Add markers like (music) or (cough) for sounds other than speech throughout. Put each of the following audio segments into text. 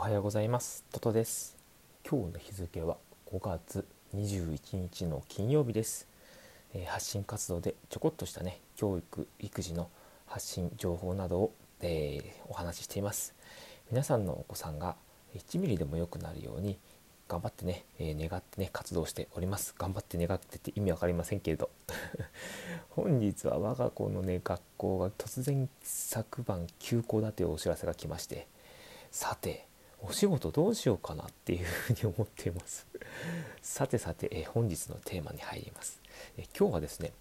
おはようございます。トトです。今日の日付は5月21日の金曜日です、えー、発信活動でちょこっとしたね教育育児の発信情報などを、えー、お話ししています。皆さんのお子さんが1ミリでも良くなるように頑張ってね、えー、願ってね活動しております。頑張って願ってって意味わかりませんけれど。(laughs) 本日は我が子のね学校が突然昨晩休校だというお知らせが来まして。さてお仕事どうしようかなっていうふうに思っています。(laughs) さてさて、え本日のテーマに入ります、え今日はですね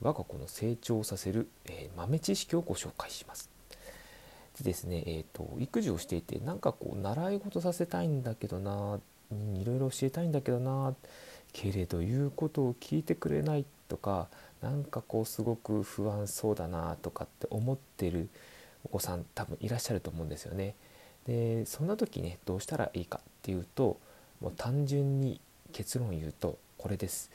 我が子の成長させる、え豆知識をご紹介します。でですね、えーと、育児をしていてなんかこう習い事させたいんだけどないろいろ教えたいんだけどなけれど言うことを聞いてくれないとかなんかこうすごく不安そうだなとかって思ってるお子さん多分いらっしゃると思うんですよね。でそんな時ねどうしたらいいかっていうともう単純に結論言うとこれです。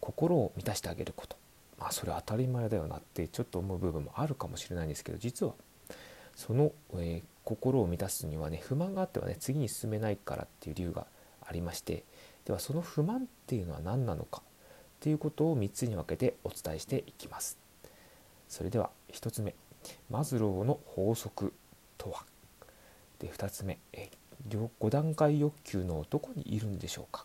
心を満たしてあげること。まあそれ当たり前だよなってちょっと思う部分もあるかもしれないんですけど実はその、えー、心を満たすにはね不満があってはね次に進めないからっていう理由がありましてではその不満っていうのは何なのかっていうことを3つに分けてお伝えしていきます。それでは1つ目マズローの法則とは？で2つ目え5段階欲求のどこにいるんでしょうか？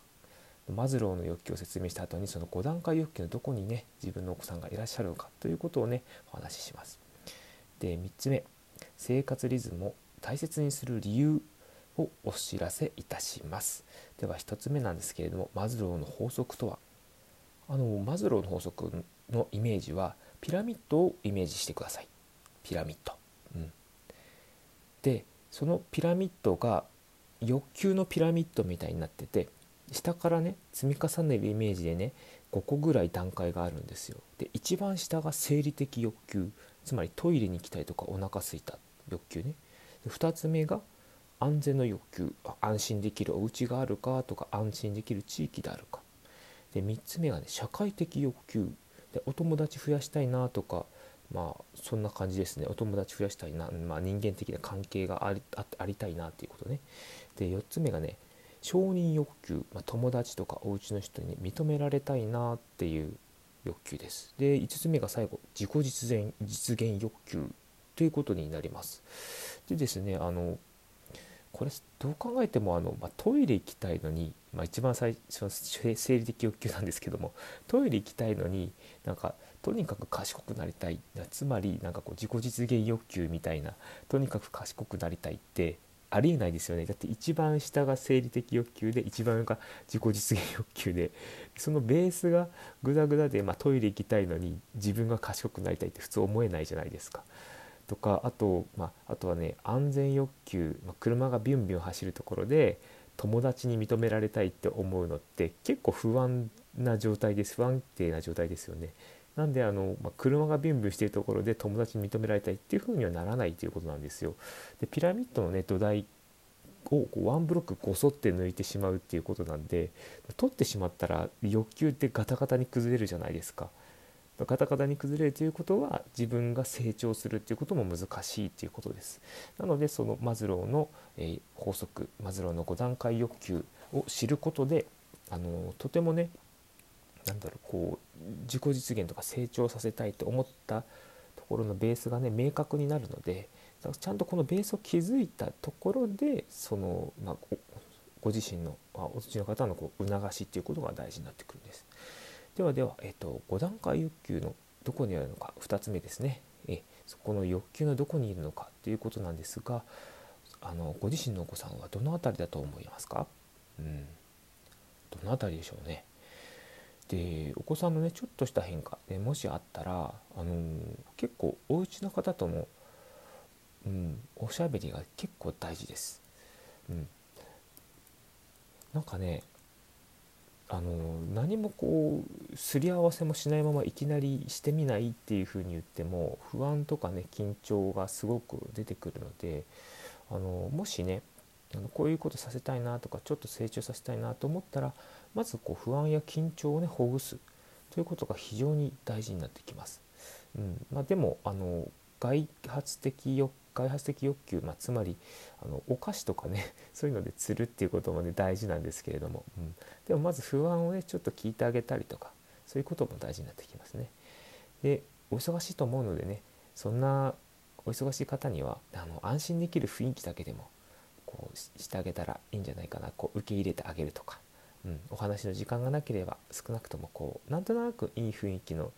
マズローの欲求を説明した後にその5段階欲求のどこにね自分のお子さんがいらっしゃるのか？ということをねお話しします。で3つ目生活リズムを大切にする理由をお知らせいたします。では1つ目なんですけれどもマズローの法則とは？あのマズローの法則のイメージはピラミッドをイメージしてください。ピラミッド。うん、でそのピラミッドが欲求のピラミッドみたいになってて下からね積み重ねるイメージでね5個ぐらい段階があるんですよ。で一番下が生理的欲求つまりトイレに行きたいとかお腹すいた欲求ね。で2つ目が安全の欲求安心できるお家があるかとか安心できる地域であるか。で3つ目がね社会的欲求でお友達増やしたいなとかまあそんな感じですね。お友達増やしたいな、まあ、人間的な関係がありありたいなっていうことね。で4つ目がね承認欲求、まあ、友達とかお家の人に認められたいなっていう欲求です。で5つ目が最後自己実現実現欲求ということになります。でですねあのこれどう考えてもあの、まあ、トイレ行きたいのに、まあ、一番最初の生理的欲求なんですけどもトイレ行きたいのになんかとにかく賢くなりたいつまりなんかこう自己実現欲求みたいなとにかく賢くなりたいってありえないですよねだって一番下が生理的欲求で一番上が自己実現欲求でそのベースがグダグダで、まあ、トイレ行きたいのに自分が賢くなりたいって普通思えないじゃないですか。とかあと,、まあ、あとはね安全欲求、まあ、車がビュンビュン走るところで友達に認められたいって思うのって結構不安な状態です不安定な状態ですよね。なんであの、まあ、車がビュンビュンしているところで友達に認められたいっていうふうにはならないということなんですよ。でピラミッドのね土台をこうワンブロックこそって抜いてしまうっていうことなんで取ってしまったら欲求ってガタガタに崩れるじゃないですか。ガタガタに崩れるということは自分が成長するっていうことも難しいということです。なのでそのマズローの、え、法則マズローの5段階欲求を知ることであのとてもねなんだろうこう自己実現とか成長させたいと思ったところのベースがね明確になるのでちゃんとこのベースを築いたところでその、まあ、ご自身の、まあ、お土の方のこう促しっていうことが大事になってくるんです。ではでは、えーと、5段階欲求のどこにあるのか2つ目ですね。えそこの欲求のどこにいるのかということなんですがあのご自身のお子さんはどの辺りだと思いますか、うん、どの辺りでしょうね。でお子さんのねちょっとした変化でもしあったら、あのー、結構お家の方との、うん、おしゃべりが結構大事です。うん、なんかねあの何もこうすり合わせもしないままいきなりしてみないっていうふうに言っても不安とかね緊張がすごく出てくるのであのもしねあのこういうことさせたいなとかちょっと成長させたいなと思ったらまずこう不安や緊張をねほぐす。ということが非常に大事になってきます。うん。まあ、でもあの外発的欲外発的欲求、まあ、つまりあのお菓子とかね (laughs) そういうので釣るっていうこともね大事なんですけれども、うん、でもまず不安をねちょっと聞いてあげたりとかそういうことも大事になってきますね。でお忙しいと思うのでねそんなお忙しい方にはあの安心できる雰囲気だけでもこうしてあげたらいいんじゃないかな。こう受け入れてあげるとか、うん、お話の時間がなければ少なくともこうなんとなくいい雰囲気の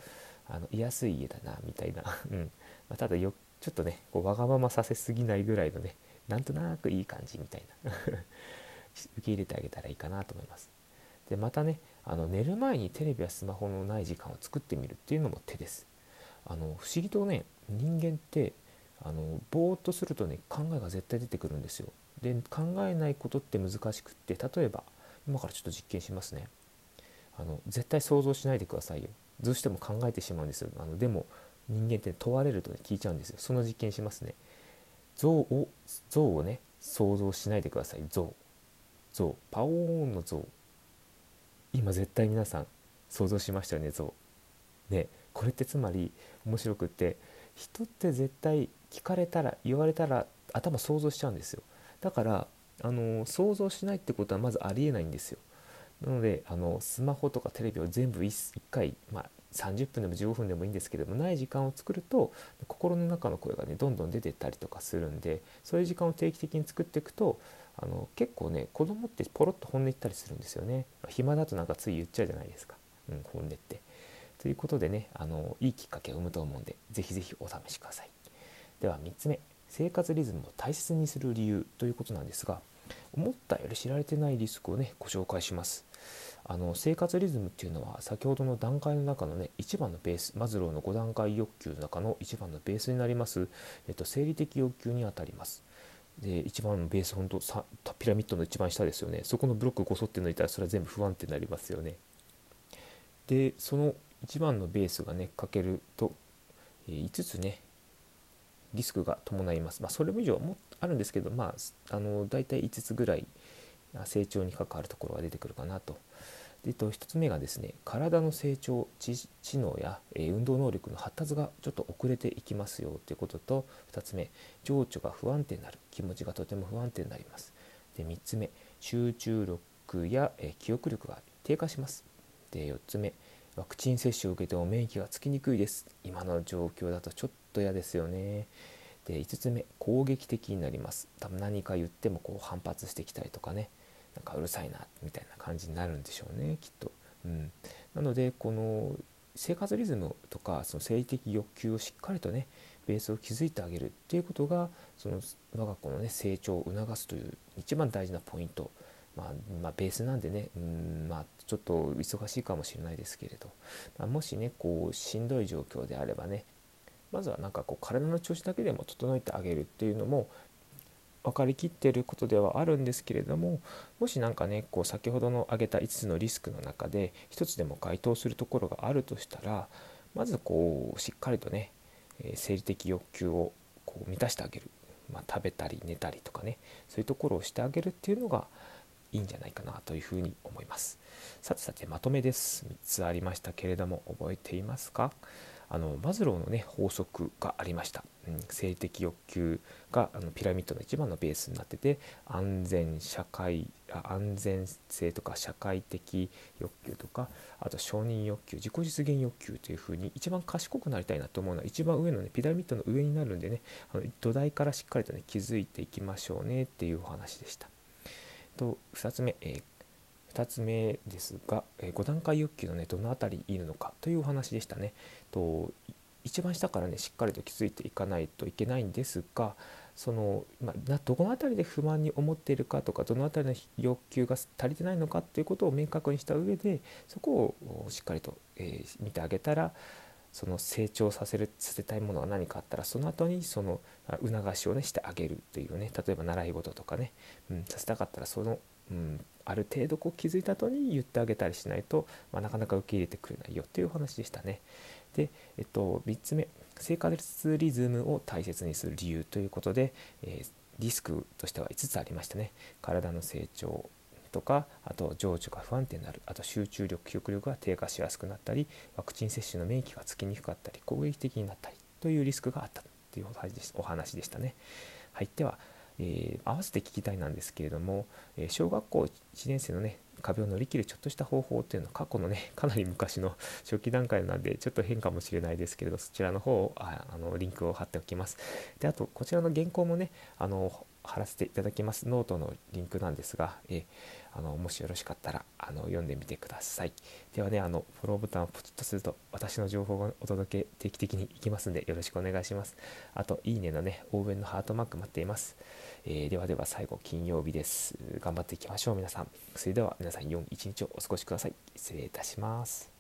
あの居やすい家だなみたいな、(laughs) うんまあ、ただよちょっとねこうわがままさせすぎないぐらいのねなんとなくいい感じみたいな (laughs) 受け入れてあげたらいいかなと思います。でまたねあの寝る前にテレビやスマホのない時間を作ってみるっていうのも手です。あの不思議とね人間ってあのぼーっとするとね考えが絶対出てくるんですよ。で考えないことって難しくって例えば今からちょっと実験しますね。あの絶対想像しないでくださいよ。どうしても考えてしまうんですよ。あのでも人間って問われるとね聞いちゃうんですよ。その実験しますね。像を像をね想像しないでください。像。像。パオーンの像。今絶対皆さん想像しましたよね像。ね。これってつまり面白くって人って絶対聞かれたら言われたら頭想像しちゃうんですよ。だからあの想像しないってことはまずありえないんですよなのであのスマホとかテレビを全部 1, 1回、まあ、30分でも15分でもいいんですけどもない時間を作ると心の中の声がねどんどん出てったりとかするんでそういう時間を定期的に作っていくとあの結構ね子供ってポロッと本音言ったりするんですよね暇だとなんかつい言っちゃうじゃないですか、うん、本音って。ということでねあのいいきっかけを生むと思うんで是非是非お試しください。では3つ目生活リズムを大切にする理由ということなんですが思ったより知られてないリスクをねご紹介します。あの生活リズムっていうのは先ほどの段階の中のね一番のベースマズローの5段階欲求の中の一番のベースになります、えっと、生理的欲求にあたります。で一番のベース本当さピラミッドの一番下ですよねそこのブロックごそって抜いたらそれは全部不安定になりますよね。でその一番のベースがねかけると、5つねリスクが伴います。まあ、それ以上もあるんですけど、まあ、あの大体5つぐらい成長に関わるところが出てくるかなと。でと1つ目がですね体の成長知能や、え運動能力の発達がちょっと遅れていきますよということと2つ目情緒が不安定になる気持ちがとても不安定になりますで3つ目集中力や、え記憶力が低下しますで4つ目ワクチン接種を受けても免疫がつきにくいです。今の状況だとちょっと嫌ですよね。で5つ目攻撃的になります。多分何か言ってもこう反発してきたりとかね。なんかうるさいなみたいな感じになるんでしょうねきっと。うん、なのでこの生活リズムとかその生理的欲求をしっかりとねベースを築いてあげるっていうことがその我が子のね成長を促すという一番大事なポイント、まあ、まあ、ベースなんでねうんまあちょっと忙しいかもしれないですけれど、まあ、もしねこうしんどい状況であればねまずはなんかこう体の調子だけでも整えてあげるっていうのも分かりきっていることではあるんですけれどももし何かねこう先ほどの挙げた5つのリスクの中で1つでも該当するところがあるとしたらまずこうしっかりとね、え生理的欲求をこう満たしてあげる、まあ、食べたり寝たりとかねそういうところをしてあげるっていうのがいいんじゃないかなというふうに思います。さてさてまとめです。3つありましたけれども覚えていますか？あのマズローのね法則がありました、うん、性的欲求があのピラミッドの一番のベースになってて安全社会安全性とか社会的欲求とかあと承認欲求自己実現欲求というふうに一番賢くなりたいなと思うのは一番上のねピラミッドの上になるんでねあの土台からしっかりとね築いていきましょうねっていうお話でした。と2つ目、えー2つ目ですが、え5段階欲求のねどの辺りいるのかというお話でしたね。と一番下からねしっかりと気づいていかないといけないんですがその、まあ、どこの辺りで不満に思っているかとかどの辺りの欲求が足りてないのかっていうことを明確にした上でそこをしっかりと、えー、見てあげたらその成長させるさせたいものが何かあったらその後にその促しをねしてあげるというね例えば習い事とかね、うん、させたかったらそのうん、ある程度こう気づいた後に言ってあげたりしないと、まあ、なかなか受け入れてくれないよっていうお話でしたね。で、えっと、3つ目生活リズムを大切にする理由ということで、えー、リスクとしては5つありましたね。体の成長とかあと情緒が不安定になるあと集中力記憶力が低下しやすくなったりワクチン接種の免疫がつきにくかったり攻撃的になったりというリスクがあったっていうお話でしたね。はい、では、えー、合わせて聞きたいなんですけれども、え小学校1年生のね壁を乗り切るちょっとした方法っていうのは過去のねかなり昔の (laughs) 初期段階なんでちょっと変かもしれないですけれどそちらの方をあのリンクを貼っておきます。であとこちらの原稿もねあの貼らせていただきますノートのリンクなんですが、えあのもしよろしかったらあの読んでみてください。ではねあのフォローボタンをポチッとすると私の情報がお届け定期的にいきますんでよろしくお願いします。あといいねのね応援のハートマーク待っています、えー、ではでは最後金曜日です。頑張っていきましょう皆さん。それでは皆さん良い一日をお過ごしください。失礼いたします。